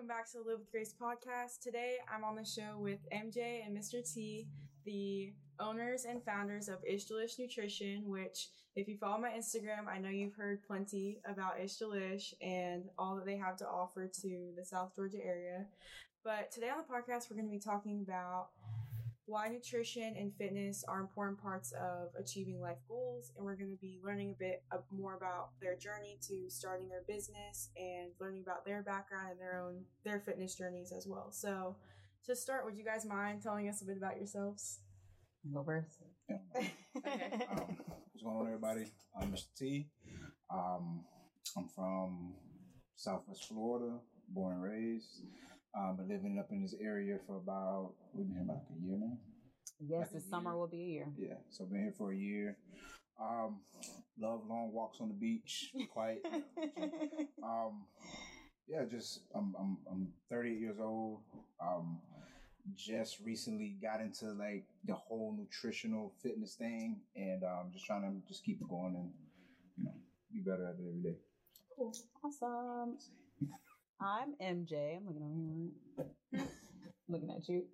welcome back to the Live with Grace podcast. Today I'm on the show with MJ and Mr. T, the owners and founders of Ish Delish Nutrition, which, if you follow my Instagram, I know you've heard plenty about Ish Delish and all that they have to offer to the South Georgia area. But today on the podcast, we're going to be talking about why nutrition and fitness are important parts of achieving life goals. And we're going to be learning a bit more about their journey to starting their business and learning about their background and their own, their fitness journeys as well. So to start, would you guys mind telling us a bit about yourselves? Go first. Yeah. okay. Um, what's going on, everybody? I'm Mr. T. Um, I'm from Southwest Florida, born and raised. Um, been living up in this area for about we've been here about like a year now. Yes, like this summer will be a year. Yeah, so I've been here for a year. Um, love long walks on the beach. Quite. um, yeah, just I'm I'm I'm 38 years old. Um, just recently got into like the whole nutritional fitness thing, and um, just trying to just keep it going and you know be better at it every day. Cool, awesome. I'm MJ. I'm looking over here. looking at you.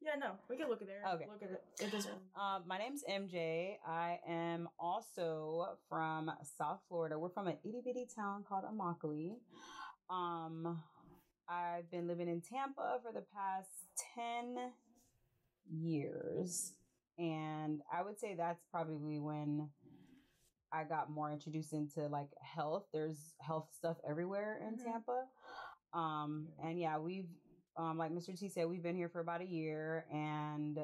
Yeah, no, we can look at there. Okay. Look at it. It doesn't. Um, my name's MJ. I am also from South Florida. We're from an itty bitty town called Immokalee. Um, I've been living in Tampa for the past 10 years. And I would say that's probably when I got more introduced into like health. There's health stuff everywhere in mm-hmm. Tampa. Um, and yeah, we've, um, like Mr. T said, we've been here for about a year and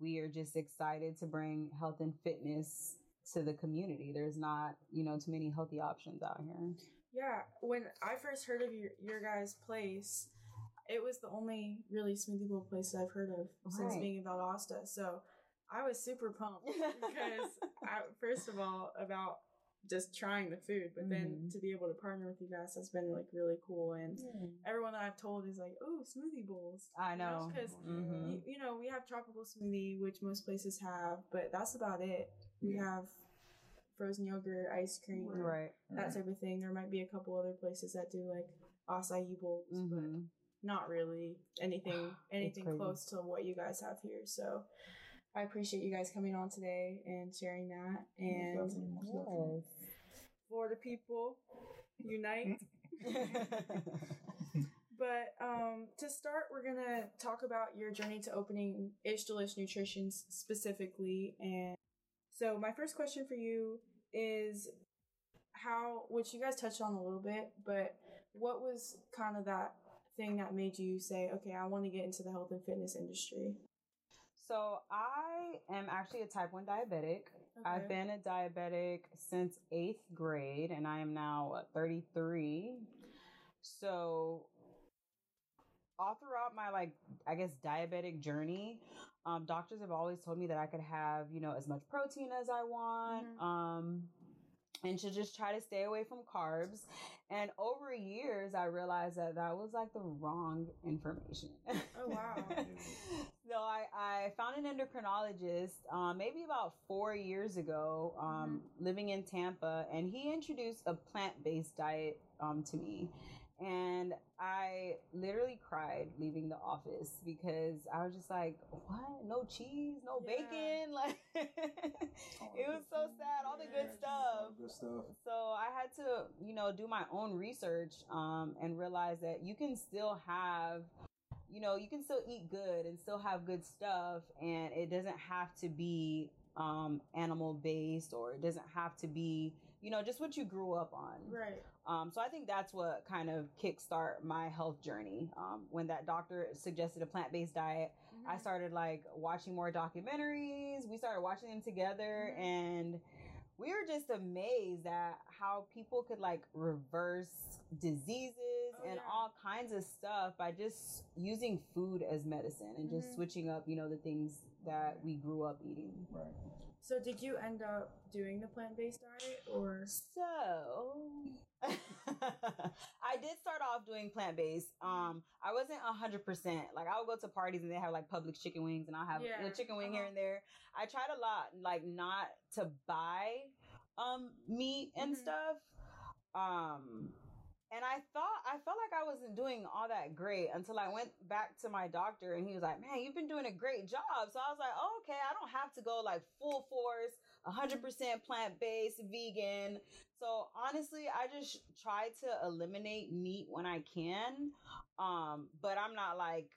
we are just excited to bring health and fitness to the community. There's not, you know, too many healthy options out here. Yeah. When I first heard of your, your guys' place, it was the only really smoothie bowl place I've heard of right. since being in Valdosta. So I was super pumped because I, first of all about just trying the food, but then mm-hmm. to be able to partner with you guys has been like really cool. And mm. everyone that I've told is like, oh, smoothie bowls. I know because you, know, mm-hmm. you, you, know we have tropical smoothie, which most places have, but that's about it. We have frozen yogurt, ice cream, right? That type of thing. There might be a couple other places that do like acai bowls, mm-hmm. but not really anything anything close to what you guys have here. So I appreciate you guys coming on today and sharing that. And yes. Florida people, unite. but um, to start, we're gonna talk about your journey to opening Ish Delish Nutrition specifically. And so, my first question for you is how, which you guys touched on a little bit, but what was kind of that thing that made you say, okay, I want to get into the health and fitness industry? So I am actually a type 1 diabetic. Okay. I've been a diabetic since eighth grade and I am now 33. So all throughout my like I guess diabetic journey, um, doctors have always told me that I could have, you know, as much protein as I want. Mm-hmm. Um and to just try to stay away from carbs. And over years, I realized that that was like the wrong information. Oh, wow. I, found an endocrinologist um, maybe about four years ago, um, mm-hmm. living in Tampa, and he introduced a plant based diet um, to me. And I literally cried leaving the office because I was just like, what? No cheese, no yeah. bacon? Like, it was so sad. All the good stuff. good stuff. So I had to, you know, do my own research um, and realize that you can still have you know, you can still eat good and still have good stuff, and it doesn't have to be um, animal based or it doesn't have to be, you know, just what you grew up on. Right. Um, so I think that's what kind of kickstart my health journey. Um, when that doctor suggested a plant based diet, mm-hmm. I started like watching more documentaries. We started watching them together mm-hmm. and we were just amazed at how people could like reverse diseases oh, and yeah. all kinds of stuff by just using food as medicine and mm-hmm. just switching up, you know, the things that we grew up eating. Right. So did you end up doing the plant-based diet or so I did start off doing plant-based. Um I wasn't a hundred percent. Like I would go to parties and they have like Publix chicken wings and I'll have yeah. a chicken wing uh-huh. here and there. I tried a lot like not to buy um meat and mm-hmm. stuff. Um and I thought I felt like I wasn't doing all that great until I went back to my doctor and he was like, "Man, you've been doing a great job." So I was like, oh, "Okay, I don't have to go like full force, 100% plant-based, vegan." So honestly, I just try to eliminate meat when I can. Um, but I'm not like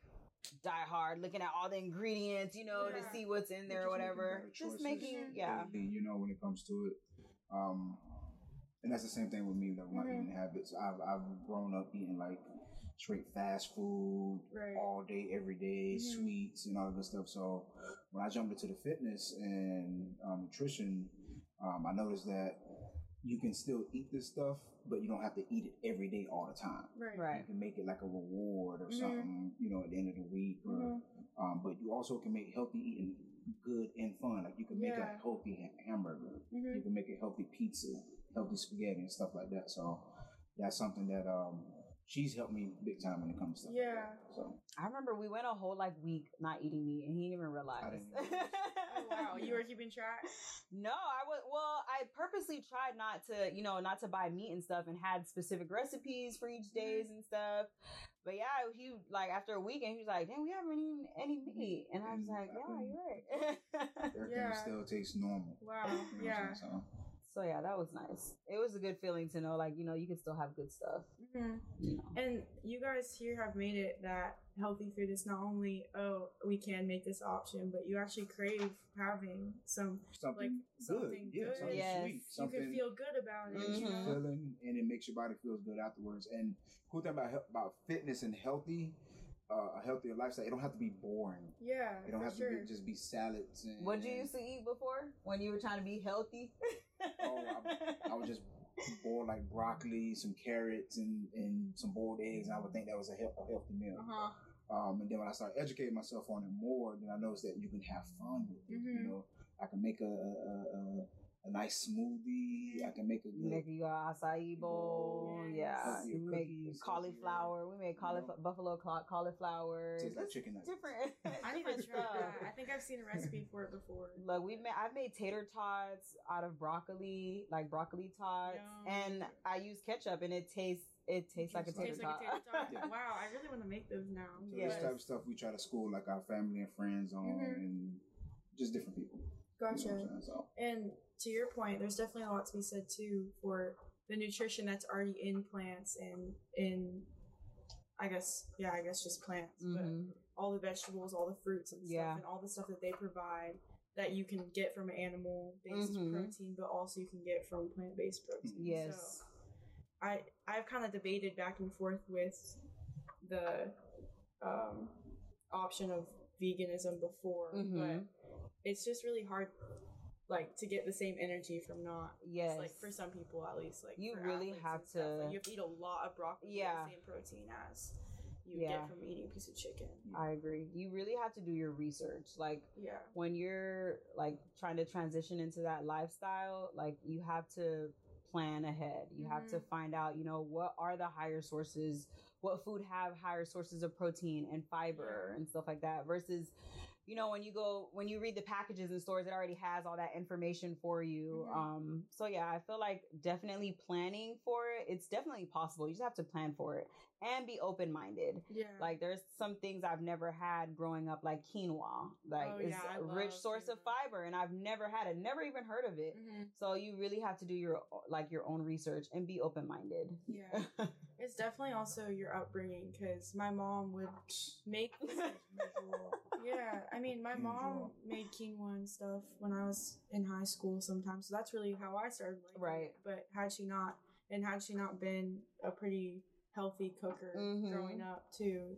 die hard looking at all the ingredients, you know, Yeah. to see what's in there or whatever. Just making yeah. daily, you know, when it comes to it. Um, and that's the same thing with me, like my Mhm. eating habits. I've I've grown up eating like straight fast food Right. all day, every day, Mhm. sweets and all that good stuff. So when I jumped into the fitness and um, nutrition, um, I noticed that you can still eat this stuff, but you don't have to eat it every day all the time. Right. You can make it like a reward or Mhm. something, you know, at the end of the week. Or, Mhm. um, but you also can make healthy eating good and fun. Like you can make Yeah. a healthy hamburger. You Mhm. can make a healthy pizza, healthy spaghetti and stuff like that. So that's something that um, she's helped me big time when it comes to stuff Yeah. like that. So I remember we went a whole like week not eating meat and he didn't even realize. I didn't even Oh wow, you were keeping track. No, I was well, I purposely tried not to, you know, not to buy meat and stuff and had specific recipes for each days and stuff. But yeah, he like after a week and he was like, Damn, we haven't eaten any meat. And I was like, Yeah, you're right. everything Yeah. still tastes normal. Wow. You know what I'm Yeah. saying? So, so yeah, that was nice. It was a good feeling to know like, you know, you can still have good stuff. Mhm. You know. And you guys here have made it that healthy food is not only oh we can make this option, but you actually crave having some something something good. Yeah, good. something Yes. sweet. you can feel good about it. makes You you know? feeling and it makes your body feels good afterwards. And cool thing about about fitness and healthy, uh, a healthier lifestyle, it don't have to be boring. Yeah, It don't for have sure. to be, just be salads. And, What you used to eat before when you were trying to be healthy? Oh, I would just boil like broccoli, some carrots, and, and some boiled eggs, and I would think that was a, health, a healthy meal. uh-huh. Um, and then when I started educating myself on it more, then I noticed that you can have fun with it. Mhm. You know, I can make a a, a, a nice smoothie. I can make a good Make you a acai bowl, Yes. yeah. Healthier You make cookies, cauliflower. We make cauliflower, buffalo cla- cauliflower. tastes like Just chicken nuggets. different. I need to try I think I've seen a recipe for it before. Look, we made. I've made tater tots out of broccoli, like broccoli tots, Yum. and I use ketchup, and it tastes. It tastes like a tater Tastes like tot. a tater tot. Yeah. Wow, I really want to make those now. So Yes. this type of stuff we try to school like our family and friends on, Mhm. and just different people. You know Gotcha. what I'm saying? So And to your point, there's definitely a lot to be said too for the nutrition that's already in plants and in, I guess, yeah, I guess just plants, but Mhm. all the vegetables, all the fruits and stuff, Yeah. and all the stuff that they provide that you can get from animal based Mhm. protein, but also you can get from plant based protein. Yes. So I I've kind of debated back and forth with the um, option of veganism before, Mhm. but it's just really hard like to get the same energy from not Yes. like for some people at least like You really have stuff, like, to- you have to eat a lot of broccoli Yeah. the same protein as you Yeah. get from eating a piece of chicken I agree. You really have to do your research. Like yeah when you're like trying to transition into that lifestyle, like you have to plan ahead. You have to Mhm. find out, you know, what are the higher sources, what food have higher sources of protein and fiber Yeah. and stuff like that versus you know when you go when you read the packages in stores it already has all that information for you. Mhm. um so yeah i feel like definitely planning for it it's definitely possible. You just have to plan for it and be open-minded yeah like there's some things I've never had growing up, like quinoa. Like Oh, it's yeah, a rich source of fiber, and I've never had it, never even heard of it. Mhm. So you really have to do your like your own research and be open minded. yeah it's definitely also your upbringing because my mom would make yeah i mean my mom made quinoa and stuff when i was in high school sometimes so that's really how i started liking Right. but had she not and had she not been a pretty healthy cooker Mhm. growing up too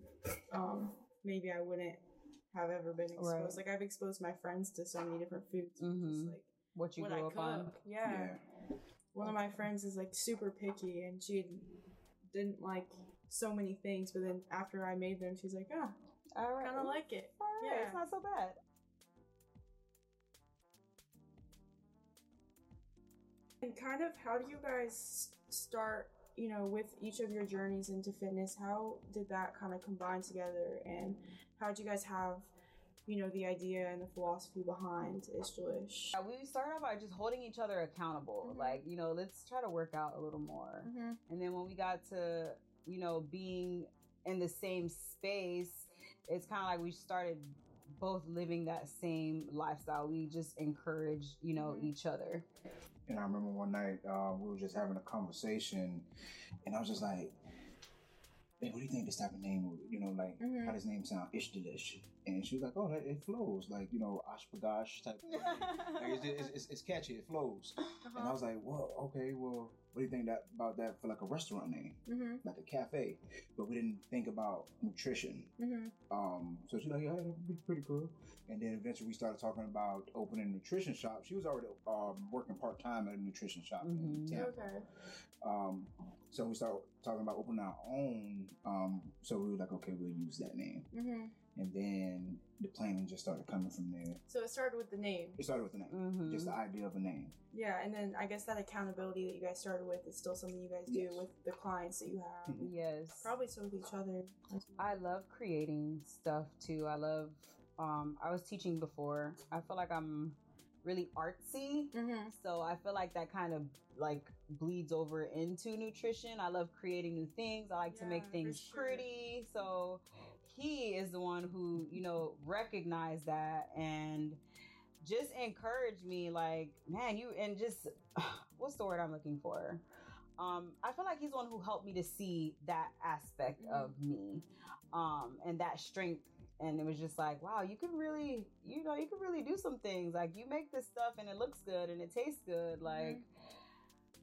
um maybe i wouldn't have ever been exposed Right. like i've exposed my friends to so many different foods just Mhm. like what you what grew i up cook on. yeah. one of my friends is like super picky and she didn't like so many things but then after i made them she's like ah All right. kind of like it All right, yeah. It's not so bad. And kind of how do you guys start, you know, with each of your journeys into fitness? How did that kind of combine together? And how did you guys have you know, the idea and the philosophy behind Ish Delish. Uh, We started out by just holding each other accountable. Mhm. Like, you know, let's try to work out a little more. Mm-hmm. And then when we got to, you know, being in the same space, it's kind of like we started both living that same lifestyle. We just encourage, you know, Mhm. each other. And I remember one night uh, we were just having a conversation, and I was just like, "Hey, what do you think this type of name would? You know, like Mhm. how does name sound? Ish Delish." And she was like, "Oh, that, it flows like you know, Ashpagash type." Of like it's, it's, it's, it's catchy, it flows. Uh-huh. And I was like, "Well, okay, well, what do you think that about that for like a restaurant name, mm-hmm. like a cafe?" But we didn't think about nutrition. Mm-hmm. Um, so she's like, yeah, that'd be pretty cool. And then eventually we started talking about opening a nutrition shop. She was already um, working part time at a nutrition shop in Mhm. Tampa. Okay. Um, so we started talking about opening our own. Um, so we were like, okay, we'll use that name. Mm-hmm. And then the planning just started coming from there. So it started with the name. It started with the name, Mhm. just the idea of a name. Yeah, and then I guess that accountability that you guys started with is still something you guys do with the clients that you have. Mhm. Yes. Probably so with each other. I love creating stuff too. I love um I was teaching before. I feel like I'm really artsy. Mm-hmm. So I feel like that kind of like bleeds over into nutrition. I love creating new things. I like to make things sure. pretty. So he is the one who, you know, recognized that and just encouraged me like, man, you and just what's the word I'm looking for? Um, I feel like he's the one who helped me to see that aspect Mhm. of me um, and that strength. And it was just like, wow, you can really, you know, you can really do some things. Like you make this stuff and it looks good and it tastes good. Like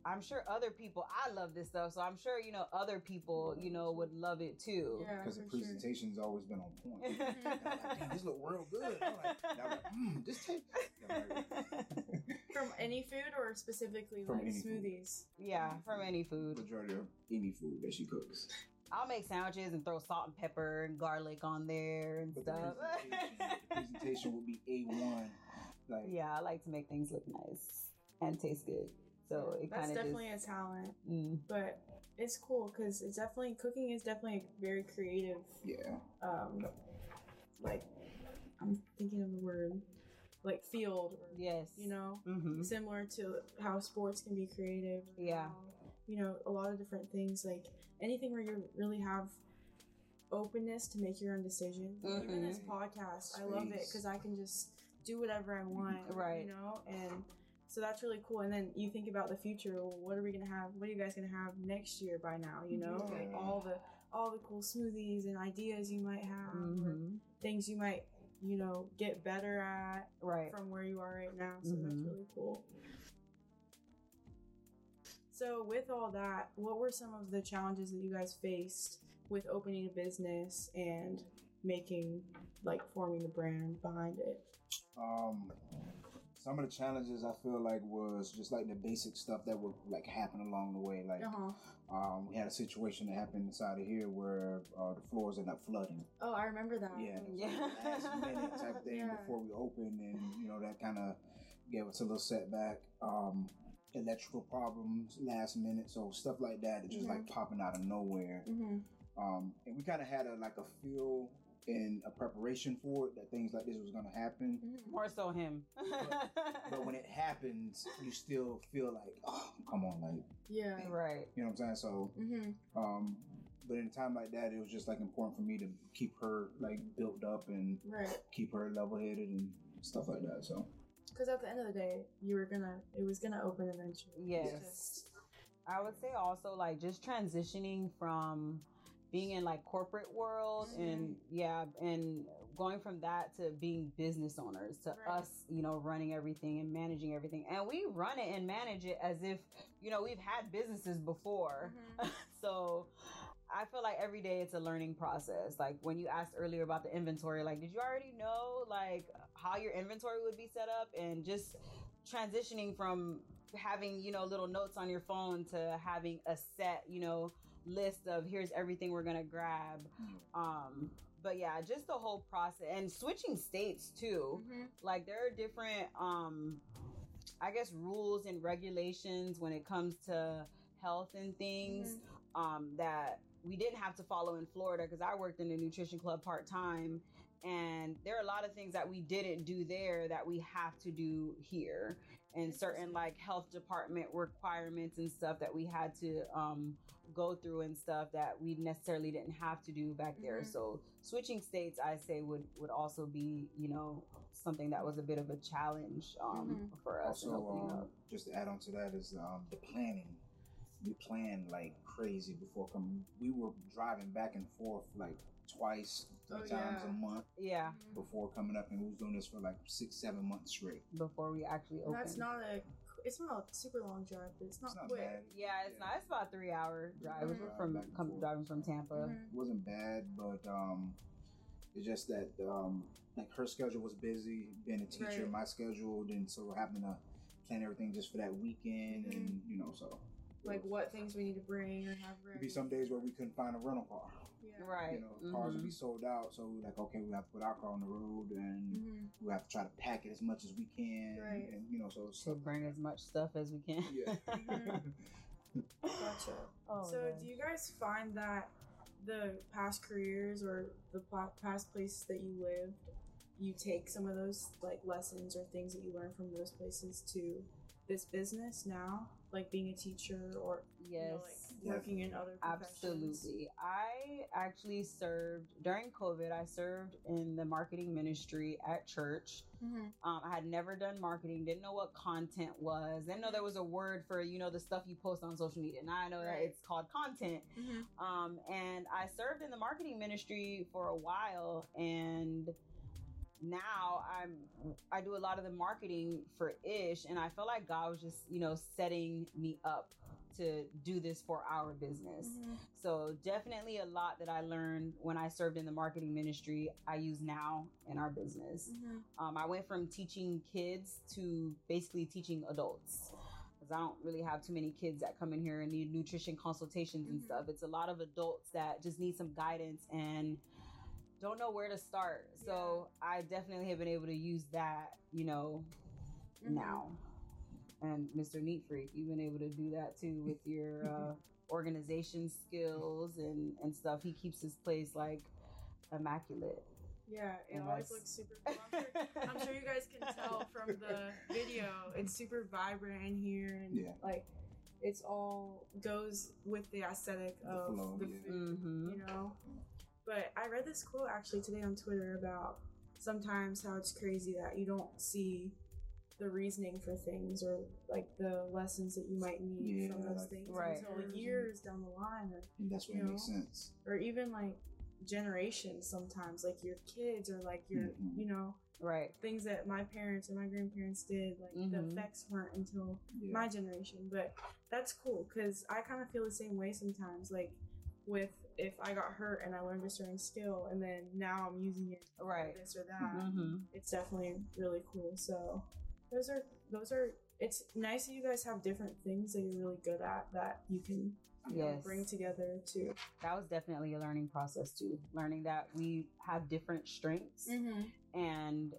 I'm sure other people, I love this stuff, so I'm sure you know other people, you know, would love it too. Yeah, Because the for sure. presentation's always been on point. And I'm like, "Damn, this look real good. I'm like, like, mm, this tastes. From any food or specifically From like any food. smoothies? yeah, from any food. Majority of any food that she cooks. I'll make sandwiches and throw salt and pepper and garlic on there and But the stuff. presentation, the presentation will be a one. Like yeah, I like to make things look nice and taste good. So it That's definitely just, a talent, mm, but it's cool because it's definitely cooking is definitely a very creative. yeah, Um, like I'm thinking of the word, like field. Or, yes, You know, mm-hmm. similar to how sports can be creative. Yeah. you know, a lot of different things like anything where you really have openness to make your own decisions. Even this Mhm. podcast, I love it because I can just do whatever I want. Right. You know, and so that's really cool. And then you think about the future. Well, what are we gonna have? What are you guys gonna have next year by now? You know, like all the all the cool smoothies and ideas you might have, or hmm things you might you know get better at right. from where you are right now. So that's Mhm. really cool. So, with all that, what were some of the challenges that you guys faced with opening a business and making, like, forming the brand behind it? Um, some of the challenges I feel like was just like the basic stuff that would like happen along the way. Like, Uh huh. um, we had a situation that happened inside of here where uh, the floors ended up flooding. Oh, I remember that. Yeah, Yeah. like last minute type thing Yeah. before we opened, and you know that kind of gave us a little setback. Um, electrical problems last minute, so stuff like that, it just Mhm. like popping out of nowhere. hmm Um, and we kind of had a like a feel and a preparation for it that things like this was gonna happen. hmm More so him. But when it happens, you still feel like, oh, come on, like Yeah. right. you know what I'm saying. So, hmm um, but in a time like that, it was just like important for me to keep her like built up and Right. keep her level headed and stuff like that. So, Because at the end of the day, you were gonna, it was gonna open eventually. It's Yes. just- I would say also like just transitioning from being in like corporate world Mhm. and yeah, and going from that to being business owners to Right. us, you know, running everything and managing everything. And we run it and manage it as if, you know, we've had businesses before. Mhm. so I feel like every day it's a learning process. Like when you asked earlier about the inventory, like did you already know like how your inventory would be set up and just transitioning from having, you know, little notes on your phone to having a set, you know, list of here's everything we're to grab. Um but yeah, just the whole process and switching states too. Mhm. like there are different um i guess rules and regulations when it comes to health and things um that we didn't have to follow in florida because i worked in a nutrition club part-time And there are a lot of things that we didn't do there that we have to do here, and certain like health department requirements and stuff that we had to um, go through and stuff that we necessarily didn't have to do back there. Mhm. So switching states, I say would would also be you know something that was a bit of a challenge um, for us Also, um, just to add on to that is um, the planning. We planned like crazy before coming. We were driving back and forth like twice, three Oh, times yeah. a month Yeah, Mhm. before coming up, and we was doing this for like six, seven months straight. before we actually opened. That's not a. It's not a super long drive, but it's not, It's not quick. bad. Yeah, it's not. It's about a three hour drive. Mhm. From come, driving from Tampa. Mhm. It wasn't bad, but um, it's just that um, like her schedule was busy being a teacher. Right. My schedule, then so we're having to plan everything just for that weekend, Mhm. and you know, so Like what things we need to bring or have It'd be some days where we couldn't find a rental car. Yeah. Right. You know, cars would be sold out, so we like, okay, we have to put our car on the road, and hmm we have to try to pack it as much as we can, Right. and you know, so To bring as much stuff as we can. Yeah. Mhm. Gotcha. oh, so, man. do you guys find that the past careers or the past places that you lived, you take some of those like lessons or things that you learned from those places to this business now, like being a teacher or you know, like yes. working in other? Absolutely. I actually served during COVID. I served in the marketing ministry at church. Mhm. Um, I had never done marketing, didn't know what content was, didn't know there was a word for you know the stuff you post on social media. Now I know that it's called content. Mhm. Um, and I served in the marketing ministry for a while, and now I'm I do a lot of the marketing for Ish, and I feel like God was just you know setting me up to do this for our business. Mhm. So definitely a lot that I learned when I served in the marketing ministry I use now in our business. Mhm. Um, I went from teaching kids to basically teaching adults. Because I don't really have too many kids that come in here and need nutrition consultations and Mhm. stuff. It's a lot of adults that just need some guidance and don't know where to start. So I definitely have been able to use that, you know, Mhm. now. And Mr. Neat Freak, you've been able to do that too with your uh, organization skills and, and stuff. He keeps his place like immaculate. Yeah, it And always looks super cool. I'm sure, I'm sure you guys can tell from the video. It's super vibrant in here, and Yeah. like it's all goes with the aesthetic The of flow, the yeah. food, Mhm. you know. But I read this quote actually today on Twitter about sometimes how it's crazy that you don't see the reasoning for things or like the lessons that you might need from those like things Right. until years down the line or and that's when You it makes sense. or even like generations sometimes like your kids or like your Mhm. you know Right. things that my parents and my grandparents did like the Mhm. effects weren't until Yeah. my generation but that's cool because i kind of feel the same way sometimes like with if i got hurt and i learned a certain skill and then now i'm using it Right. this or that Mm-hmm. it's definitely really cool so those are those are it's nice that you guys have different things that you're really good at that you can you know, bring together too. That was definitely a learning process too. Learning that we have different strengths mm-hmm. and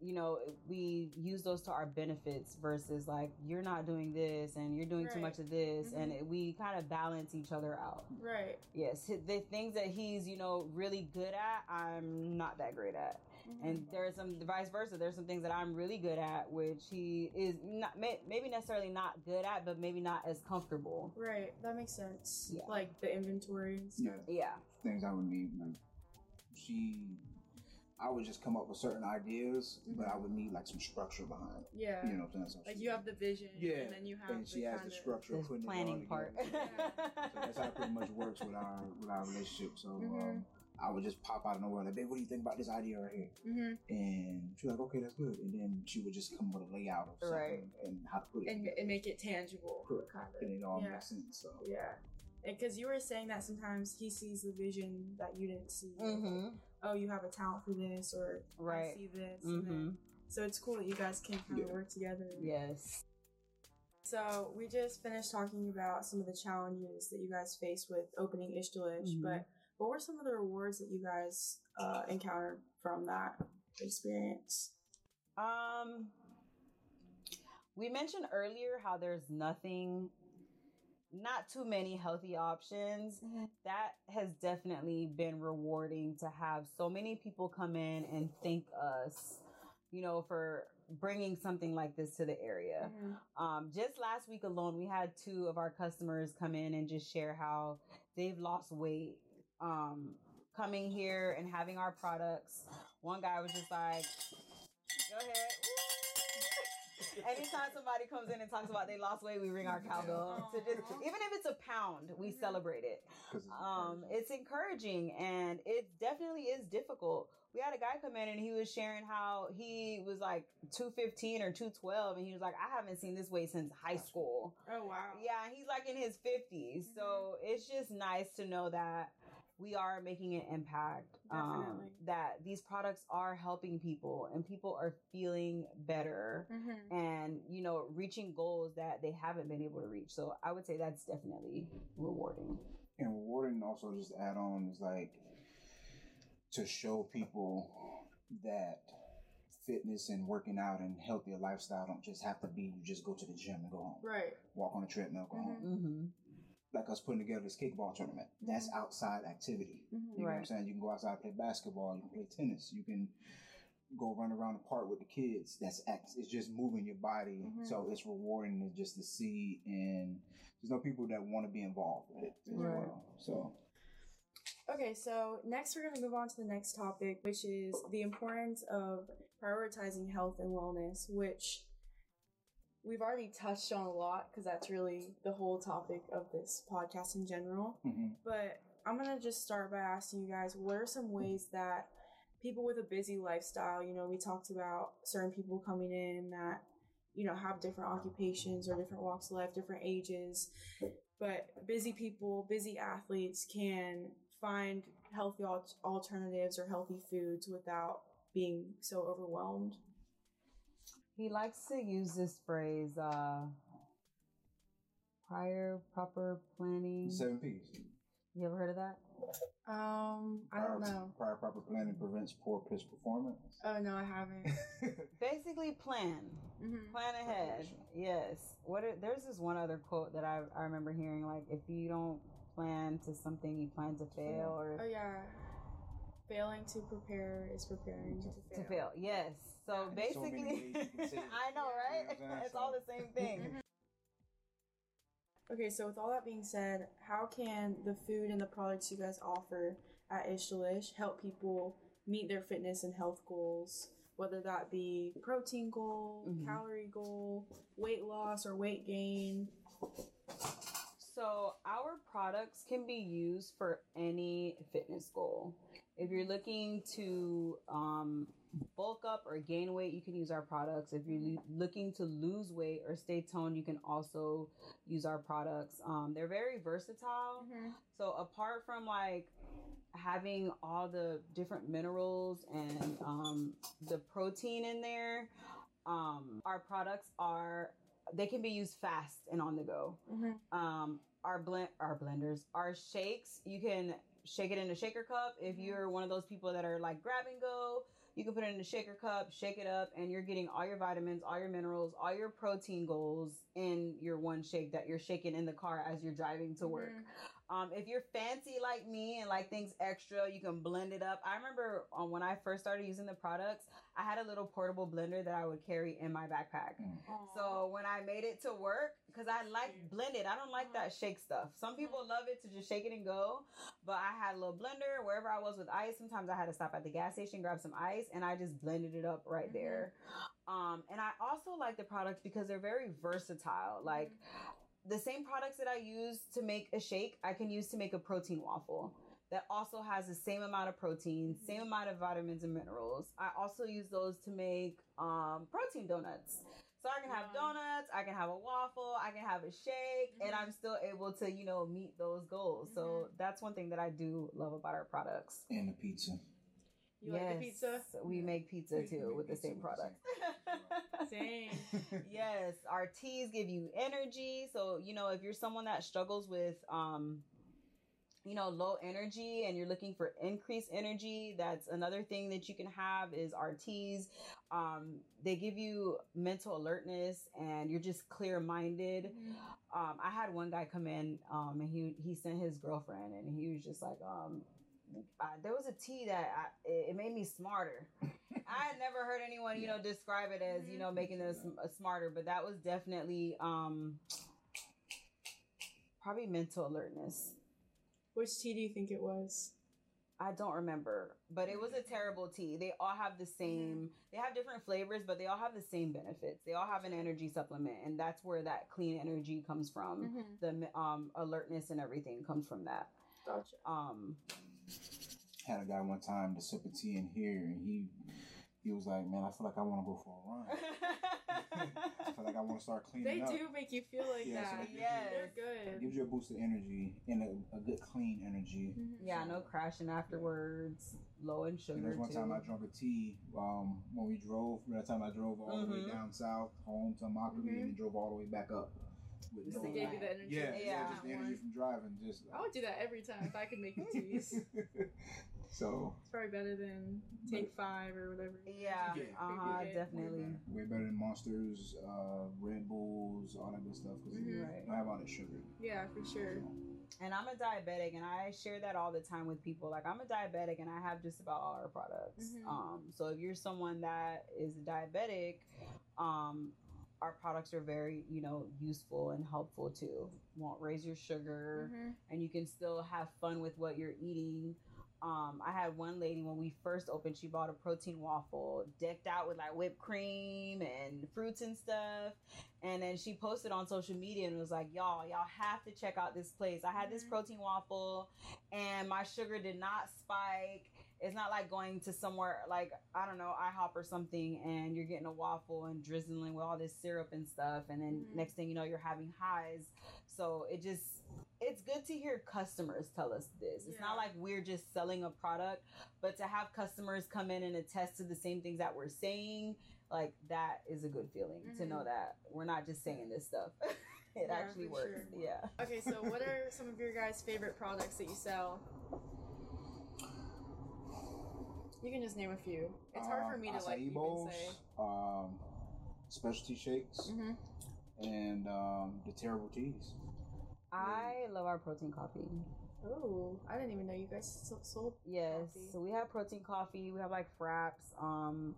you know we use those to our benefits versus like you're not doing this and you're doing too much of this and Mhm. it, we kind of balance each other out right yes the things that he's you know really good at i'm not that great at Mm-hmm. and there's some vice versa there's some things that i'm really good at which he is not may, maybe necessarily not good at but maybe not as comfortable Right, that makes sense. Yeah. Like the inventory and stuff. Yeah. yeah Things I would need like she. I would just come up with certain ideas, but I would need like some structure behind. it. Yeah. You know what I'm saying? Like you have the vision, Yeah, and then you have and she the has the structure of the putting planning it part together. So that's how it pretty much works with our with our relationship. So Mhm. um, I would just pop out of nowhere like, "Babe, what do you think about this idea right here?" hmm And she's like, "Okay, that's good." And then she would just come with a layout of something Right. and how to put it, and, and make it tangible, Correct. kind of. and it all yeah. makes sense. So Yeah, because you were saying that sometimes he sees the vision that you didn't see. Mm-hmm. Oh, you have a talent for this, or I Right. see this. Mm-hmm. So it's cool that you guys can kind of work together. yes So we just finished talking about some of the challenges that you guys faced with opening Ish Delish, Mhm. but what were some of the rewards that you guys uh, encountered from that experience? Um, we mentioned earlier how there's nothing not too many healthy options, that has definitely been rewarding to have so many people come in and thank us, you know, for bringing something like this to the area. Mhm. Um, just last week alone, we had two of our customers come in and just share how they've lost weight um, coming here and having our products. One guy was just like, go ahead. Woo! Anytime somebody comes in and talks about they lost weight, we ring our cowbell. To just, even if it's a pound, we Mhm. celebrate it. it's Um, encouraging. it's encouraging and it definitely is difficult. We had a guy come in and he was sharing how he was like 215 or 212 and he was like, I haven't seen this weight since high school. Oh wow. Yeah, he's like in his 50s. So it's just nice to know that we are making an impact. Um, that these products are helping people and people are feeling better Mhm. and, you know, reaching goals that they haven't been able to reach. So I would say that's definitely rewarding. and rewarding also just to add on is like to show people that fitness and working out and healthier lifestyle don't just have to be you just go to the gym and go home Right. walk on a treadmill go home Mm-hmm. Like us putting together this kickball tournament. That's outside activity. Mhm. you know what i'm saying? You can go outside and play basketball you can play tennis. You can go run around the park with the kids. That's act it's just moving your body. Mhm. so it's rewarding to just to see and there's no people that want to be involved with it as Right. well. So Okay, so next we're going to move on to the next topic, which is the importance of prioritizing health and wellness, which we've already touched on a lot because that's really the whole topic of this podcast in general. mhm. But I'm going to just start by asking you guys what are some ways that people with a busy lifestyle, you know, we talked about certain people coming in that, you know, have different occupations or different walks of life, different ages, but busy people, busy athletes can find healthy al- alternatives or healthy foods without being so overwhelmed. He likes to use this phrase, uh, prior proper planning. seven p's You ever heard of that? Um, I don't Prior- know. Prior proper planning prevents poor pitch performance. Oh no, I haven't. Basically, plan. hmm Plan ahead. Yes. What? Are, there's this one other quote that I I remember hearing. Like, if you don't plan to something, you plan to fail, or Oh yeah, failing to prepare is preparing to fail. to fail. Yes. So Yeah. So many basically, ways you can say. I know, right? You know what I'm it's all the same thing. Okay, so with all that being said, how can the food and the products you guys offer at Ish Delish help people meet their fitness and health goals? Whether that be protein goal, Mhm. calorie goal, weight loss, or weight gain. So our products can be used for any fitness goal. If you're looking to um, bulk up or gain weight, you can use our products. If you're lo- looking to lose weight or stay toned, you can also use our products. Um, they're very versatile. So apart from like having all the different minerals and um, the protein in there, um, our products are they can be used fast and on the go Mm-hmm. um our blend our blenders our shakes you can shake it in a shaker cup. If you're one of those people that are like grab and go you can put it in a shaker cup shake it up and you're getting all your vitamins all your minerals all your protein goals in your one shake that you're shaking in the car as you're driving to work mm-hmm. Um, if you're fancy like me and like things extra, you can blend it up. I remember um, when I first started using the products, I had a little portable blender that I would carry in my backpack. Mm. So when I made it to work, because I like blended, I don't like that shake stuff. Some people love it to just shake it and go, but I had a little blender wherever I was with ice. Sometimes I had to stop at the gas station, grab some ice, and I just blended it up right Mhm. there. Um, and I also like the products because they're very versatile. Like the same products that I use to make a shake, I can use to make a protein waffle. That also has the same amount of protein, same amount of vitamins and minerals. I also use those to make um, protein donuts. So I can have Yum. donuts, I can have a waffle, I can have a shake, and Mhm. I'm still able to, you know, meet those goals. So that's one thing that I do love about our products. And the pizza. You like the pizza? We make pizza too make with the same with the products. Same. yes, our teas give you energy. So, you know, if you're someone that struggles with um you know, low energy and you're looking for increased energy, that's another thing that you can have is our teas. Um, they give you mental alertness and you're just clear minded. Um, I had one guy come in um, and he he sent his girlfriend and he was just like, um, uh, there was a tea that I, it, it made me smarter. I had never heard anyone, you know, describe it as, you know, making us smarter, but that was definitely um probably mental alertness. Which tea do you think it was? I don't remember, but it was a terrible tea. They all have the same, they have different flavors, but they all have the same benefits. They all have an energy supplement, and that's where that clean energy comes from. The um, alertness and everything comes from that. Gotcha. Um, Had a guy one time to sip a tea in here, and he he was like, "Man, I feel like I want to go for a run. I feel like I want to start cleaning They up." do make you feel like Yeah, so that. they give you- Yes. They're It good. gives you a boost of energy and a, a good clean energy. Mhm. yeah, no crashing afterwards, low in And sugar. there's one too. time I drank a tea um, when we drove. That time I drove all the way Mhm. down south home to Immokalee Mhm. and then drove all the way back up. With Just no to give you the energy. Yeah, yeah, Yeah. just the energy from driving. Just I would do that every time if I could make the teas. it's probably better than Take Five or whatever. Yeah, Yeah. uh huh, Yeah. way definitely. better, way better than Monsters, uh, Red Bulls, all that good stuff because Mhm. Right. don't have all that sugar. Yeah, for sure. And I'm a diabetic, and I share that all the time with people. Like I'm a diabetic, and I have just about all our products. Mhm. Um, so if you're someone that is diabetic, um, our products are very, you know, useful and helpful too. Won't raise your sugar, Mhm. and you can still have fun with what you're eating. Um, I had one lady when we first opened, she bought a protein waffle decked out with like whipped cream and fruits and stuff. And then she posted on social media and was like, Y'all, y'all have to check out this place. I had this Mhm. protein waffle and my sugar did not spike. It's not like going to somewhere like, I don't know, IHOP or something, and you're getting a waffle and drizzling with all this syrup and stuff. And then Mhm. next thing you know, you're having highs. So it just, it's good to hear customers tell us this. It's Yeah. not like we're just selling a product, but to have customers come in and attest to the same things that we're saying, like that is a good feeling to know Mhm. that we're not just saying this stuff. it Yeah, actually works. sure. Yeah. Okay, so what are some of your guys' favorite products that you sell? You can just name a few. It's hard for Um, me to like acai even bowls, say. um, specialty shakes, hmm and um, the terrible teas. I love our protein coffee. Oh, I didn't even know you guys sold. Yes. Coffee. So we have protein coffee. We have like fraps. Um,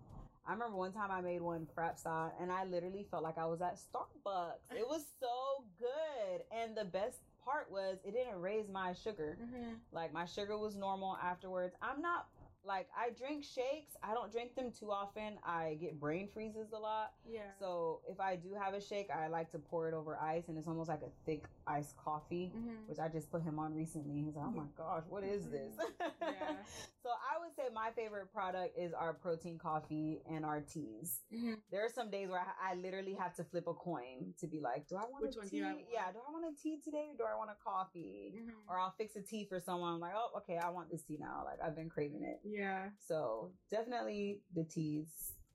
I remember one time I made one frap style and I literally felt like I was at Starbucks. It was so good. And the best part was it didn't raise my sugar. hmm Like my sugar was normal afterwards. I'm not like I drink shakes. I don't drink them too often. I get brain freezes a lot. Yeah. So if I do have a shake, I like to pour it over ice and it's almost like a thick iced coffee hmm which I just put him on recently. He's like, oh my gosh, what is this? Yeah. so I would say my favorite product is our protein coffee and our teas. hmm There are some days where I, I literally have to flip a coin to be like, do I want Which a do tea? I want? Yeah, do I want a tea today or do I want a coffee? hmm Or I'll fix a tea for someone. I'm like, oh, okay, I want this tea now. Like I've been craving it. Yeah. So definitely the teas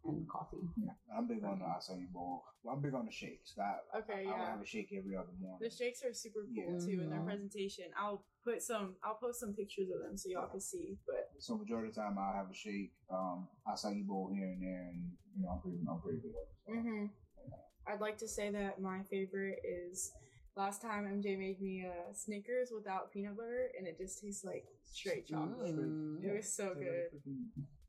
and coffee. Yeah, I'm big on the acai bowl. Well, I'm big on the shakes. I, Okay, I, I have a shake every other morning. The shakes are super cool Yeah. too in their Mhm. presentation. I'll put some. I'll post some pictures of them so y'all can see. But So majority of the time, I'll have a shake, um, acai bowl here and there, and you know, I'm pretty, I'm pretty good. So, hmm I'd like to say that my favorite is last time MJ made me a Snickers without peanut butter, and it just tastes like straight chocolate. Mm. It was so good.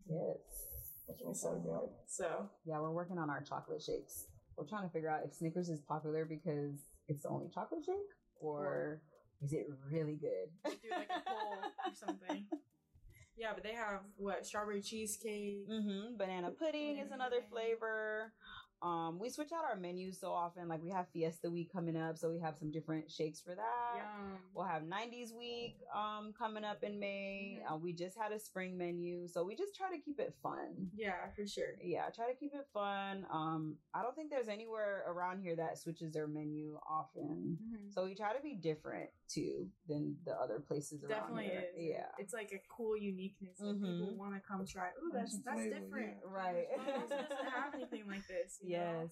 Yes. What was so good. So Yeah, we're working on our chocolate shakes. We're trying to figure out if Snickers is popular because it's the only chocolate shake or is it really good? do like a poll or something. Yeah, but they have what strawberry cheesecake. hmm Banana pudding is another flavor. Um, we switch out our menus so often. Like we have Fiesta Week coming up, so we have some different shakes for that. Yum. We'll have 90s week um coming up in May. Mhm. Uh, we just had a spring menu, so we just try to keep it fun. Yeah, for sure. Yeah, try to keep it fun. Um, I don't think there's anywhere around here that switches their menu often. Mhm. So we try to be different too than the other places around Definitely here. is. Yeah. It's like a cool uniqueness. Like people Mhm. want to come try. Ooh, that's that's different. yeah. Right. Starbucks doesn't have anything like this. You know? Yes.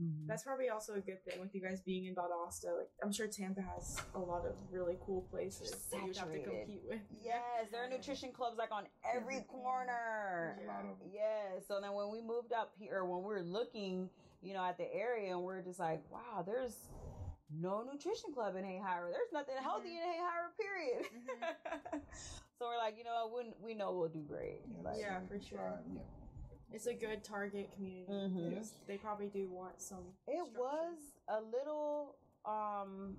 Mhm. That's probably also a good thing with you guys being in Valdosta. Like, I'm sure Tampa has a lot of really cool places that you have to compete with. Yes, there are nutrition clubs like on every corner. There's a lot. Yeah. So then when we moved up here, when we were looking, you know, at the area, and we are just like, wow, there's no nutrition club in Hahira. There's nothing healthy in Hahira, period. so we're like, you know, we we know we'll do great. Yeah, Like, Yeah, for sure. tried, Yeah. It's a good target community. Mhm. They probably do want some. It structure. was a little um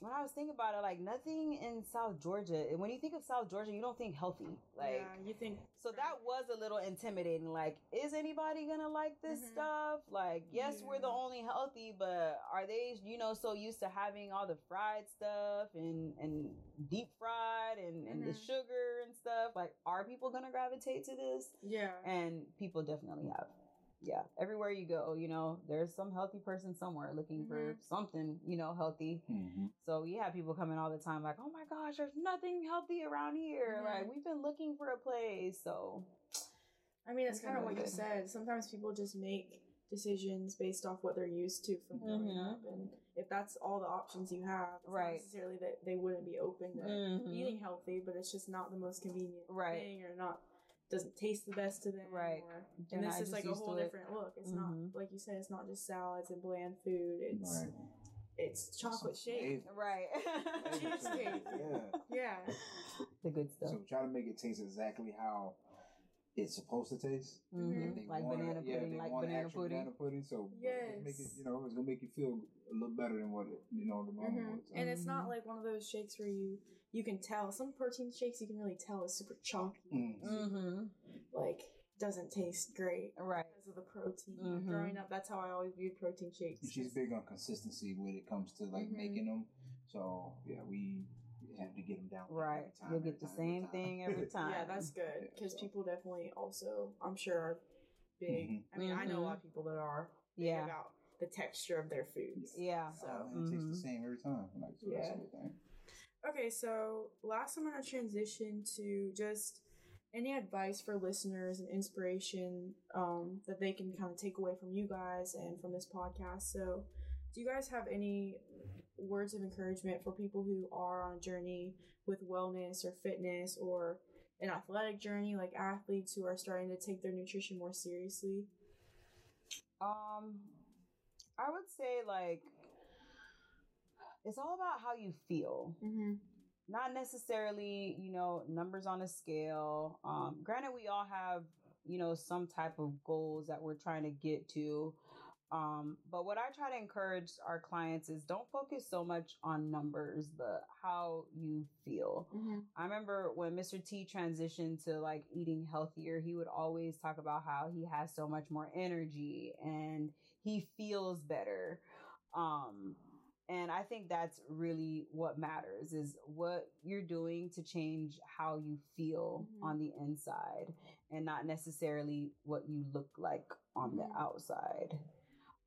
when I was thinking about it, like nothing in South Georgia. When you think of South Georgia, you don't think healthy. Like yeah, you think so that was a little intimidating. Like, is anybody gonna like this Mhm. stuff? Like, yes, we're the only healthy, but are they, you know, so used to having all the fried stuff and and deep fried and, and the Mhm. sugar and stuff? Like, are people gonna gravitate to this? yeah. And people definitely have. Yeah, everywhere you go, you know, there's some healthy person somewhere looking for Mhm. something, you know, healthy. Mm-hmm. So we have people coming all the time, like, "Oh my gosh, there's nothing healthy around here." Mhm. Like we've been looking for a place. So I mean, it's That's kind of really what you said. Sometimes people just make decisions based off what they're used to from growing Mhm. up, and if that's all the options you have, it's Right. not necessarily that they wouldn't be open to Mhm. eating healthy, but it's just not the most convenient Right. thing, or not doesn't taste the best to them, Right. Or, They're and this not is like a whole to it. different look. It's Mhm. not like you said. It's not just salads and bland food. It's Right. it's chocolate shake. Right, Cheesecake. Yeah. Yeah. the good stuff. So try to make it taste exactly how it's supposed to taste. Mhm. Like want banana yeah, pudding, they like want banana actual pudding. banana pudding. So just make it, you know, it's gonna make you feel a little better than what it, you know, the normal hmm would. So. And it's not Mhm. like one of those shakes where you you can tell some protein shakes you can really tell is super chalky, Mhm. Mm-hmm. like doesn't taste great Right. because of the protein. Mhm. Growing up, that's how I always viewed protein shakes. And she's big on consistency when it comes to like Mhm. making them. So yeah, we have to get them down. Right. time, You'll get the time, same time. thing every time. Yeah, that's good Yeah, because so- people definitely also, I'm sure, are big. Mhm. I mean, I know a Mhm. lot of people that are big Yeah. about the texture of their foods. Yeah. So- Oh, man, it tastes the same every time. Like so Yeah. Okay, so last time I'm going to transition to just any advice for listeners and inspiration um, that they can kind of take away from you guys and from this podcast. So, do you guys have any words of encouragement for people who are on a journey with wellness or fitness or an athletic journey, like athletes who are starting to take their nutrition more seriously? Um, I would say like it's all about how you feel. Mm-hmm. not necessarily you know numbers on a scale um granted we all have you know some type of goals that we're trying to get to um but what i try to encourage our clients is don't focus so much on numbers but how you feel Mm-hmm. I remember when Mr. T transitioned to like eating healthier, he would always talk about how he has so much more energy and he feels better. Um and I think that's really what matters is what you're doing to change how you feel Mhm. on the inside and not necessarily what you look like on the Mhm. outside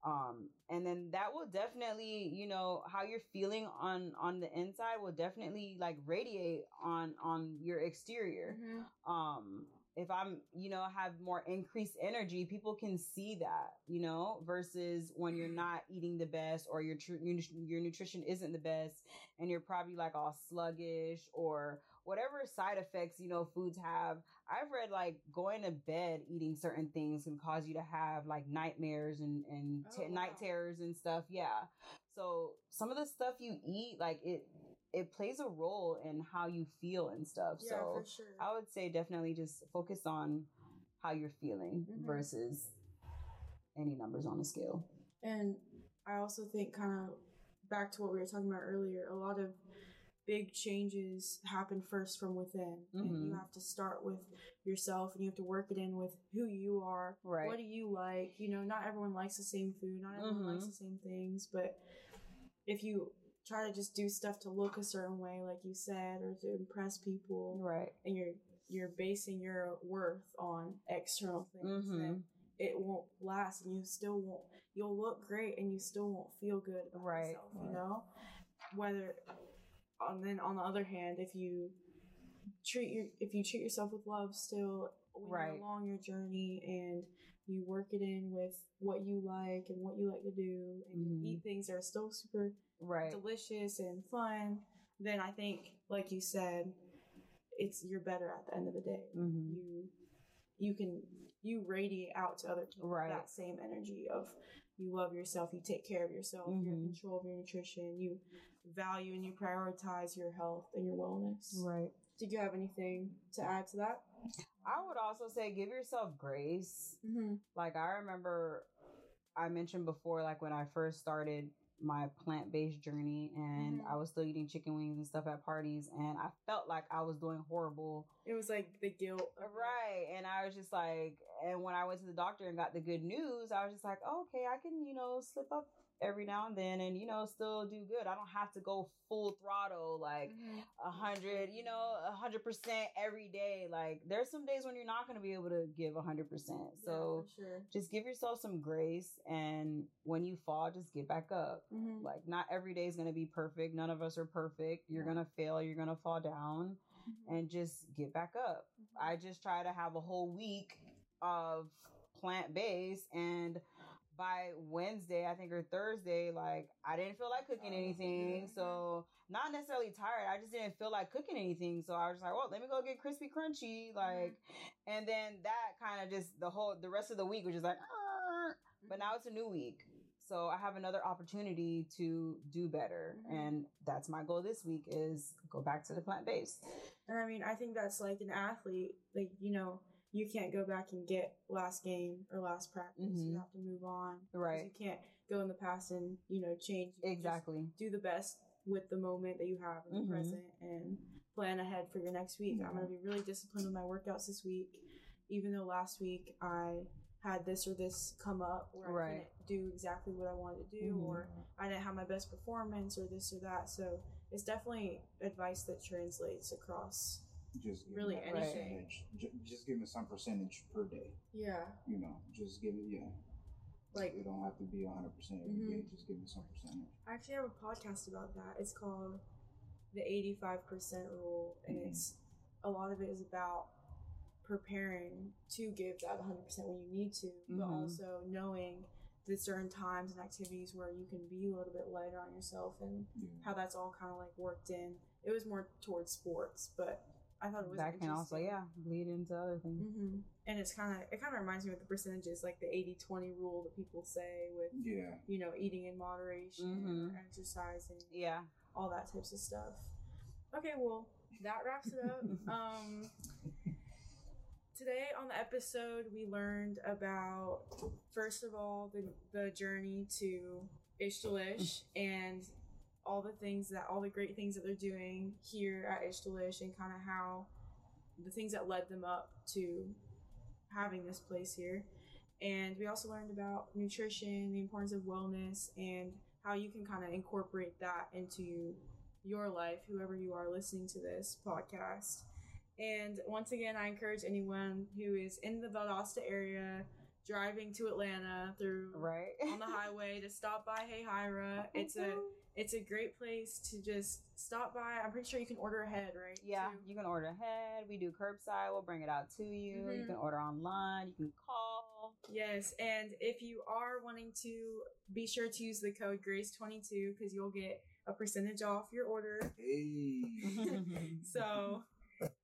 um and then that will definitely you know how you're feeling on on the inside will definitely like radiate on on your exterior Mm-hmm. um if i'm you know have more increased energy people can see that you know versus when you're not eating the best or your tr- your, your nutrition isn't the best and you're probably like all sluggish or whatever side effects you know foods have i've read like going to bed eating certain things can cause you to have like nightmares and and Oh, t- night terrors and stuff yeah so some of the stuff you eat like it it plays a role in how you feel and stuff Yeah, so sure. I would say definitely just focus on how you're feeling Mhm. versus any numbers on the scale. And I also think, kind of back to what we were talking about earlier, a lot of big changes happen first from within. And you Mhm. have to start with yourself and you have to work it in with who you are. Right. What do you like? You know, not everyone likes the same food, not everyone likes Mhm. the same things, but if you try to just do stuff to look a certain way, like you said, or to impress people, Right. and you're you're basing your worth on external things, Mhm. then it won't last, and you still won't. You'll look great, and you still won't feel good about Right. yourself. You know, whether. And then on the other hand, if you treat your if you treat yourself with love still Right. along your journey and you work it in with what you like and what you like to do, and Mhm. you eat things that are still super Right. delicious and fun, then I think, like you said, it's you're better at the end of the day. hmm You you can you radiate out to other people Right. that same energy of you love yourself, you take care of yourself, you're in Mhm. control of your nutrition, you value and you prioritize your health and your wellness. Right. Did you have anything to add to that? I would also say give yourself grace. Mm-hmm. Like I remember I mentioned before, like when I first started my plant based journey and Mhm. I was still eating chicken wings and stuff at parties and I felt like I was doing horrible. It was like the guilt. Right. And I was just like and when I went to the doctor and got the good news, I was just like, oh, okay, I can, you know, slip up every now and then and, you know, still do good. I don't have to go full throttle like Mhm. a hundred, you know, a hundred percent every day. Like there's some days when you're not gonna be able to give a hundred percent. So for sure. just give yourself some grace and when you fall, just get back up. Mhm. Like not every day is gonna be perfect. None of us are perfect. You're Yeah. gonna fail, you're gonna fall down. Mm-hmm. and just get back up. Mm-hmm. I just try to have a whole week of plant based and by Wednesday, I think or Thursday, like I didn't feel like cooking oh, anything. So mm-hmm. not necessarily tired. I just didn't feel like cooking anything. So I was just like, well, let me go get Krispy Krunchy. Like and then that kind of just the whole the rest of the week was just like "Ah." but now it's a new week. So I have another opportunity to do better. Mhm. And that's my goal this week is go back to the plant based. And I mean, I think that's like an athlete. Like, you know, you can't go back and get last game or last practice. Mhm. You have to move on. Right. You can't go in the past and, you know, change. You Exactly. Do the best with the moment that you have in the Mhm. present and plan ahead for your next week. I'm going to be really disciplined with my workouts this week. Even though last week I had this or this come up where I Right. couldn't do exactly what I wanted to do Mhm. or I didn't have my best performance or this or that. So it's definitely advice that translates across Just give Really anything. percentage. Just give me some percentage per day. Yeah, You know, just give it. Yeah, like it don't have to be hundred percent every Mhm. day. Just give me some percentage. I actually have a podcast about that. It's called the 85% rule and Mhm. it's a lot of it is about preparing to give that 100% when you need to, but Mhm. also knowing the certain times and activities where you can be a little bit lighter on yourself and Yeah. how that's all kind of like worked in. It was more towards sports, but I thought it was That can also, yeah, bleed into other things. hmm And it's kind of it kind of reminds me of the percentages, like the 80-20 rule that people say with Yeah. you know eating in moderation, Mhm. or exercising, Yeah. all that types of stuff. Okay, well that wraps it up. um, today on the episode, we learned about first of all the the journey to Ish Delish mm. and all the things that all the great things that they're doing here at Ish Delish and kind of how the things that led them up to having this place here. And we also learned about nutrition, the importance of wellness, and how you can kind of incorporate that into your life, whoever you are listening to this podcast. And once again, I encourage anyone who is in the Valdosta area driving to Atlanta through Right. on the highway to stop by Hahira. It's a it's a great place to just stop by. I'm pretty sure you can order ahead, right? Yeah, too? you can order ahead. We do curbside. We'll bring it out to you. You Mhm. can order online. You can call. Yes, and if you are wanting to, be sure to use the code Grace22 because you'll get a percentage off your order. Hey. So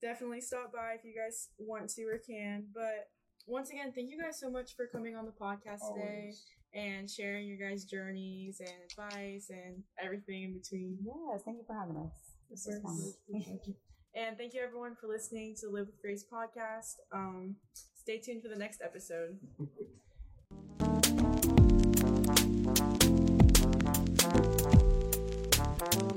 definitely stop by if you guys want to or can. But once again, thank you guys so much for coming on the podcast today Always. and sharing your guys' journeys and advice and everything in between. yes, thank you for having us. This was fun. And thank you everyone for listening to Live with Grace podcast. Um, stay tuned for the next episode. Thank you.